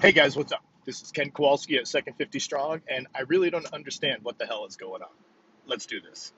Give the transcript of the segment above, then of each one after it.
Hey guys, what's up? This is Ken Kowalski at Second 50 Strong, and I really don't understand what the hell is going on. Let's do this.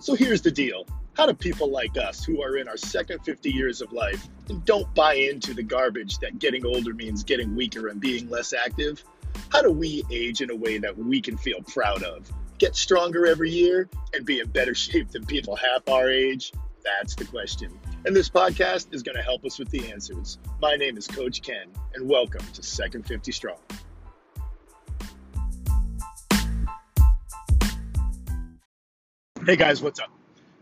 So here's the deal. How do people like us, who are in our second 50 years of life and don't buy into the garbage that getting older means getting weaker and being less active, how do we age in a way that we can feel proud of? Get stronger every year and be in better shape than people half our age? That's the question. And this podcast is going to help us with the answers. My name is Coach Ken, and welcome to Second 50 Strong. Hey guys, what's up?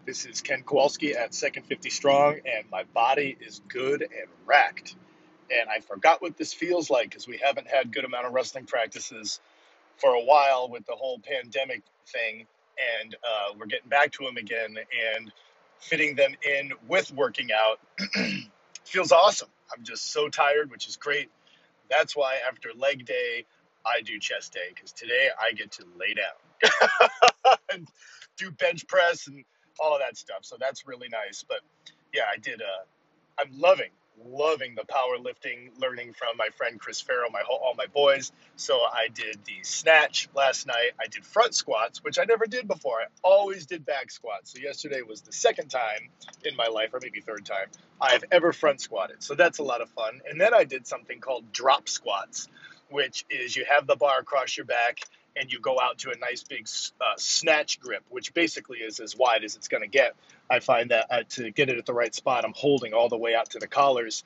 This is Ken Kowalski at Second 50 Strong, and my body is good and racked. And I forgot what this feels like because we haven't had good amount of wrestling practices for a while with the whole pandemic thing, and uh, we're getting back to them again and fitting them in with working out feels awesome. I'm just so tired, which is great. That's why after leg day, I do chest day because today I get to lay down and do bench press and all of that stuff. So that's really nice. But yeah, I did. Uh, I'm loving loving the powerlifting, learning from my friend Chris Farrow, my whole, all my boys. So I did the snatch last night. I did front squats, which I never did before. I always did back squats. So yesterday was the second time in my life, or maybe third time, I've ever front squatted. So that's a lot of fun. And then I did something called drop squats, which is you have the bar across your back and you go out to a nice big uh, snatch grip, which basically is as wide as it's going to get. I find that uh, to get it at the right spot, I'm holding all the way out to the collars.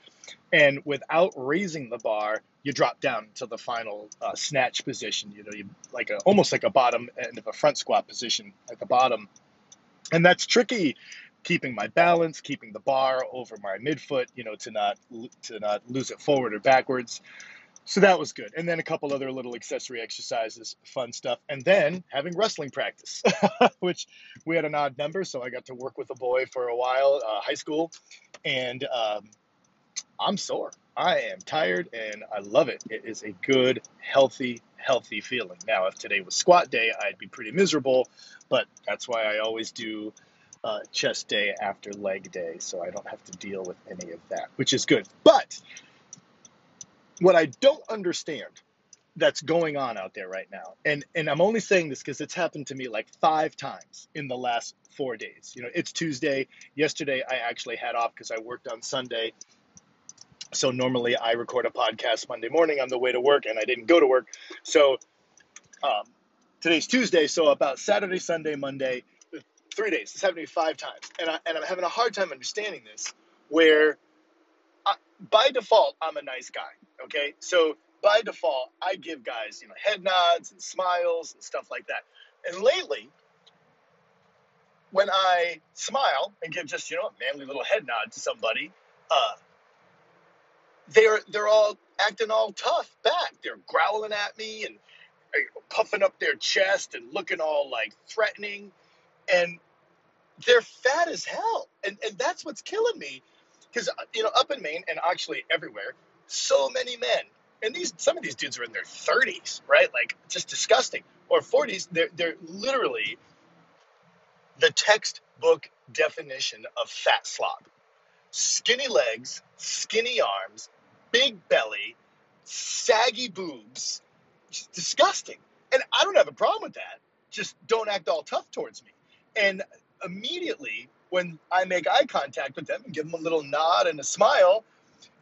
And without raising the bar, you drop down to the final uh, snatch position. You know, you like a almost like a bottom end of a front squat position at the bottom, and that's tricky. Keeping my balance, keeping the bar over my midfoot, you know, to not to not lose it forward or backwards so that was good. And then a couple other little accessory exercises, fun stuff. And then having wrestling practice, which we had an odd number. So I got to work with a boy for a while, uh, high school. And um, I'm sore. I am tired and I love it. It is a good, healthy, healthy feeling. Now, if today was squat day, I'd be pretty miserable. But that's why I always do uh, chest day after leg day. So I don't have to deal with any of that, which is good. But what I don't understand that's going on out there right now, and and I'm only saying this because it's happened to me like five times in the last four days. You know, it's Tuesday. Yesterday I actually had off because I worked on Sunday. So normally I record a podcast Monday morning on the way to work, and I didn't go to work. So um, today's Tuesday. So about Saturday, Sunday, Monday, three days. It's happened to me five times, and I, and I'm having a hard time understanding this. Where by default, I'm a nice guy. Okay, so by default, I give guys you know head nods and smiles and stuff like that. And lately, when I smile and give just you know a manly little head nod to somebody, uh, they're they're all acting all tough back. They're growling at me and uh, puffing up their chest and looking all like threatening, and they're fat as hell. And and that's what's killing me because uh, you know up in Maine and actually everywhere, so many men, and these some of these dudes are in their 30s, right? Like just disgusting, or 40s. They're they're literally the textbook definition of fat slob: skinny legs, skinny arms, big belly, saggy boobs. Just disgusting. And I don't have a problem with that. Just don't act all tough towards me. And immediately when I make eye contact with them and give them a little nod and a smile,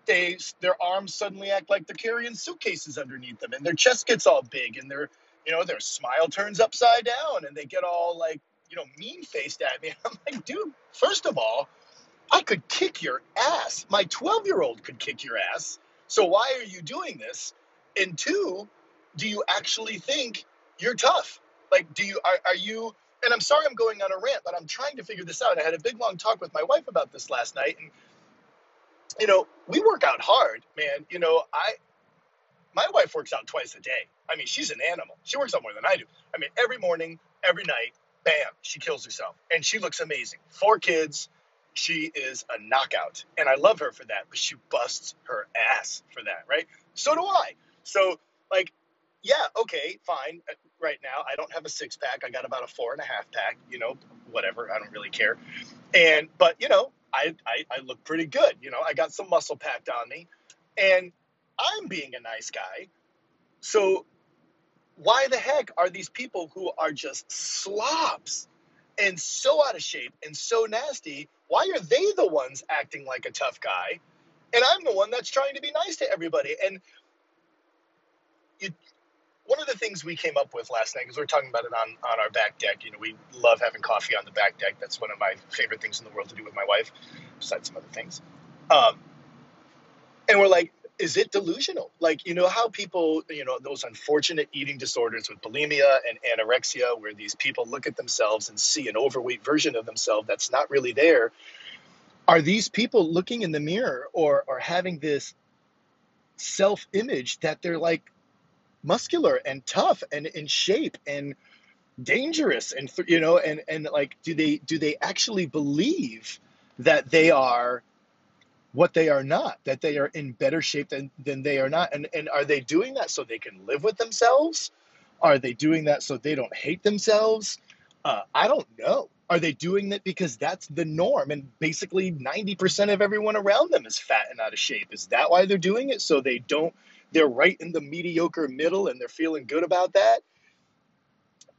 their arms suddenly act like they're carrying suitcases underneath them, and their chest gets all big, and their you know their smile turns upside down, and they get all like you know mean faced at me. I'm like, dude, first of all, I could kick your ass. My 12 year old could kick your ass. So why are you doing this? And two, do you actually think you're tough? Like, do you are, are you and I'm sorry I'm going on a rant, but I'm trying to figure this out. I had a big long talk with my wife about this last night, and you know, we work out hard, man. You know, I my wife works out twice a day. I mean, she's an animal. She works out more than I do. I mean, every morning, every night, bam, she kills herself, and she looks amazing. Four kids. She is a knockout, and I love her for that. But she busts her ass for that, right? So do I. So, like, yeah, okay, fine. Uh, right now, I don't have a six pack. I got about a four and a half pack. You know, whatever. I don't really care. And but you know, I, I I look pretty good. You know, I got some muscle packed on me, and I'm being a nice guy. So why the heck are these people who are just slobs and so out of shape and so nasty? Why are they the ones acting like a tough guy? And I'm the one that's trying to be nice to everybody. And one of the things we came up with last night, because we are talking about it on, on our back deck, you know, we love having coffee on the back deck. That's one of my favorite things in the world to do with my wife, besides some other things. Um, and we're like, is it delusional? Like, you know, how people, you know, those unfortunate eating disorders with bulimia and anorexia, where these people look at themselves and see an overweight version of themselves that's not really there. Are these people looking in the mirror or, or having this self image that they're like muscular and tough and in shape and dangerous and you know and and like do they do they actually believe that they are what they are not, that they are in better shape than, than they are not. And, and are they doing that so they can live with themselves? Are they doing that so they don't hate themselves? Uh, I don't know. Are they doing that because that's the norm and basically 90% of everyone around them is fat and out of shape? Is that why they're doing it? So they don't, they're right in the mediocre middle and they're feeling good about that?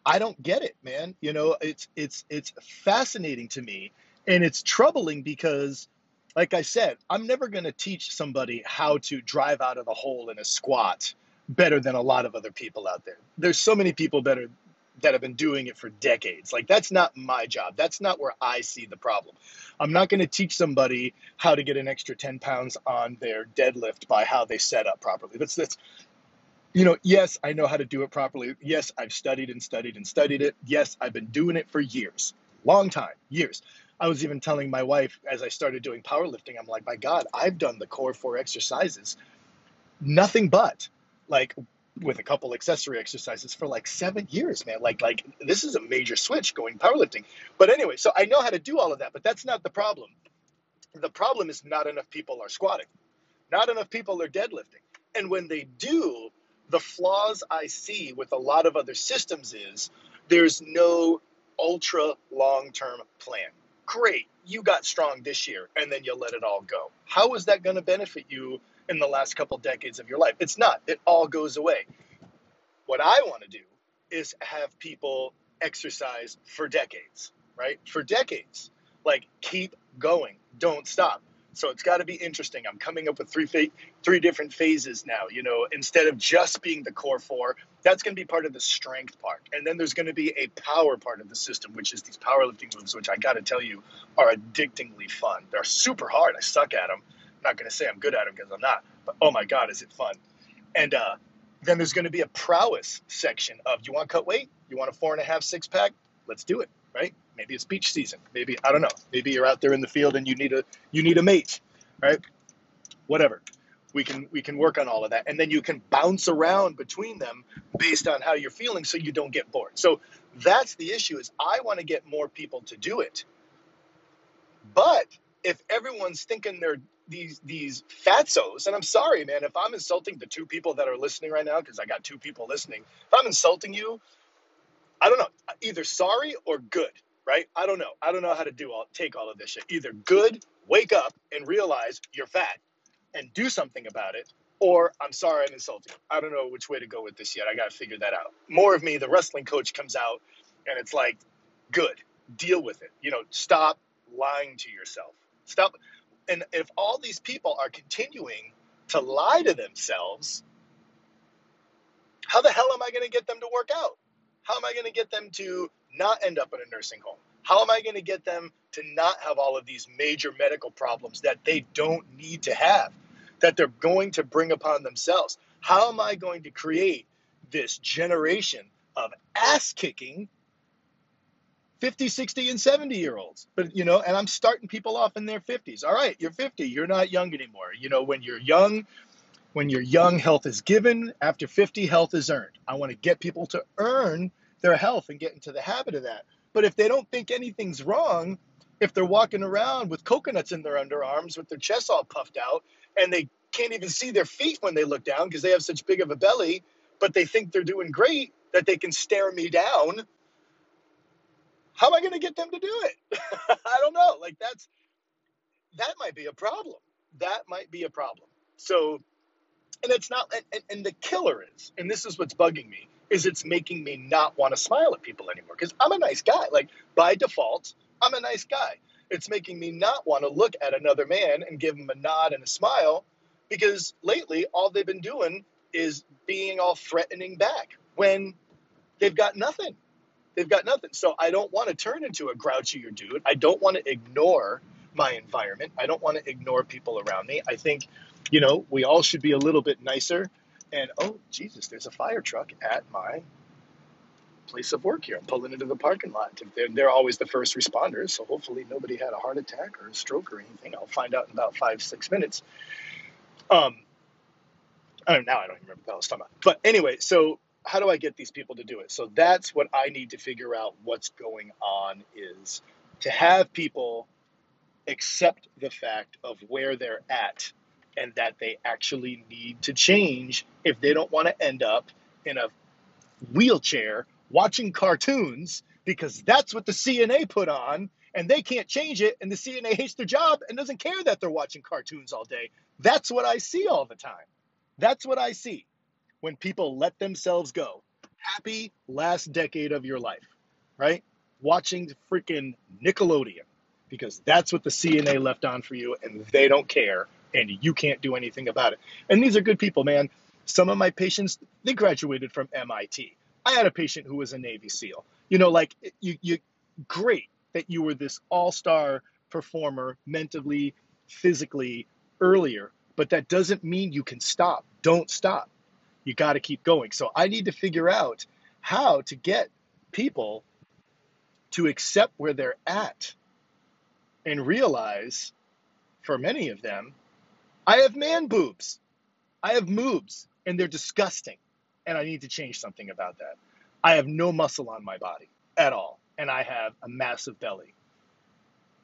I don't get it, man. You know, it's it's it's fascinating to me and it's troubling because like I said, I'm never going to teach somebody how to drive out of the hole in a squat better than a lot of other people out there. There's so many people better that have been doing it for decades. Like that's not my job. That's not where I see the problem. I'm not going to teach somebody how to get an extra 10 pounds on their deadlift by how they set up properly. That's that's you know, yes, I know how to do it properly. Yes, I've studied and studied and studied it. Yes, I've been doing it for years. Long time, years. I was even telling my wife as I started doing powerlifting, I'm like, my God, I've done the core four exercises, nothing but like with a couple accessory exercises for like seven years, man. Like, like this is a major switch going powerlifting. But anyway, so I know how to do all of that, but that's not the problem. The problem is not enough people are squatting, not enough people are deadlifting. And when they do, the flaws I see with a lot of other systems is there's no ultra long term plan great, you got strong this year, and then you let it all go. How is that going to benefit you in the last couple decades of your life? It's not. It all goes away. What I want to do is have people exercise for decades, right? For decades. Like keep going, don't stop. So it's got to be interesting. I'm coming up with three fa- three different phases now. You know, instead of just being the core four, that's going to be part of the strength part, and then there's going to be a power part of the system, which is these powerlifting moves, which I got to tell you are addictingly fun. They're super hard. I suck at them. Not going to say I'm good at them because I'm not, but oh my god, is it fun! And uh, then there's going to be a prowess section of you want to cut weight, you want a four and a half six pack, let's do it, right? Maybe it's beach season. Maybe I don't know. Maybe you're out there in the field and you need a you need a mate, right? Whatever. We can we can work on all of that, and then you can bounce around between them based on how you're feeling, so you don't get bored. So that's the issue. Is I want to get more people to do it, but if everyone's thinking they're these these fatzos, and I'm sorry, man, if I'm insulting the two people that are listening right now, because I got two people listening, if I'm insulting you, I don't know, either sorry or good right? I don't know. I don't know how to do all take all of this shit. Either good, wake up and realize you're fat and do something about it, or I'm sorry I'm insulting. I don't know which way to go with this yet. I got to figure that out. More of me, the wrestling coach comes out and it's like, good, deal with it. You know, stop lying to yourself. Stop. And if all these people are continuing to lie to themselves, how the hell am I going to get them to work out? How am I going to get them to not end up in a nursing home? How am I going to get them to not have all of these major medical problems that they don't need to have, that they're going to bring upon themselves? How am I going to create this generation of ass kicking 50, 60, and 70 year olds? But, you know, and I'm starting people off in their 50s. All right, you're 50, you're not young anymore. You know, when you're young, when you're young, health is given. After 50, health is earned. I want to get people to earn their health and get into the habit of that. But if they don't think anything's wrong, if they're walking around with coconuts in their underarms with their chests all puffed out and they can't even see their feet when they look down because they have such big of a belly, but they think they're doing great that they can stare me down, how am I going to get them to do it? I don't know. Like that's that might be a problem. That might be a problem. So, and it's not, and, and the killer is, and this is what's bugging me, is it's making me not want to smile at people anymore because I'm a nice guy. Like by default, I'm a nice guy. It's making me not want to look at another man and give him a nod and a smile because lately all they've been doing is being all threatening back when they've got nothing. They've got nothing. So I don't want to turn into a grouchier dude. I don't want to ignore my environment. I don't want to ignore people around me. I think, you know, we all should be a little bit nicer. And oh, Jesus, there's a fire truck at my place of work here. I'm pulling into the parking lot. They're, they're always the first responders, so hopefully nobody had a heart attack or a stroke or anything. I'll find out in about five, six minutes. Um, I don't, now I don't even remember what I was talking about. But anyway, so how do I get these people to do it? So that's what I need to figure out what's going on is to have people accept the fact of where they're at and that they actually need to change if they don't want to end up in a wheelchair watching cartoons because that's what the CNA put on and they can't change it and the CNA hates their job and doesn't care that they're watching cartoons all day. That's what I see all the time. That's what I see when people let themselves go. Happy last decade of your life, right? Watching freaking Nickelodeon because that's what the CNA left on for you and they don't care and you can't do anything about it. And these are good people, man. Some of my patients, they graduated from MIT. I had a patient who was a Navy SEAL. You know, like you, you great that you were this all-star performer mentally, physically earlier, but that doesn't mean you can stop. Don't stop. You got to keep going. So I need to figure out how to get people to accept where they're at and realize for many of them, I have man boobs. I have moobs and they're disgusting. And I need to change something about that. I have no muscle on my body at all. And I have a massive belly.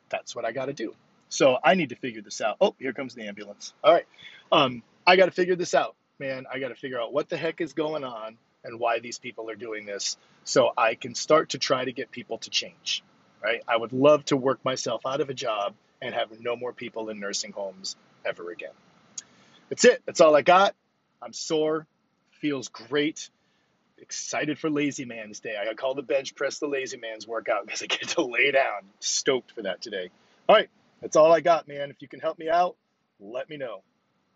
That's what I got to do. So I need to figure this out. Oh, here comes the ambulance. All right. Um, I got to figure this out, man. I got to figure out what the heck is going on and why these people are doing this so I can start to try to get people to change right? I would love to work myself out of a job and have no more people in nursing homes ever again. That's it. That's all I got. I'm sore. Feels great. Excited for Lazy Man's Day. I got call the bench press the Lazy Man's workout because I get to lay down. Stoked for that today. All right. That's all I got, man. If you can help me out, let me know.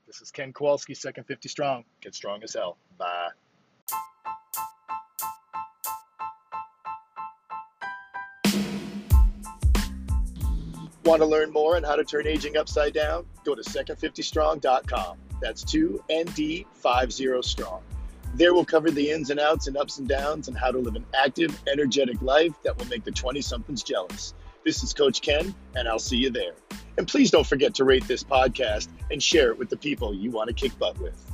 This is Ken Kowalski, Second 50 Strong. Get strong as hell. Bye. Want to learn more on how to turn aging upside down? Go to second50strong.com. That's 2ND50 strong. There we'll cover the ins and outs and ups and downs and how to live an active, energetic life that will make the 20 somethings jealous. This is Coach Ken, and I'll see you there. And please don't forget to rate this podcast and share it with the people you want to kick butt with.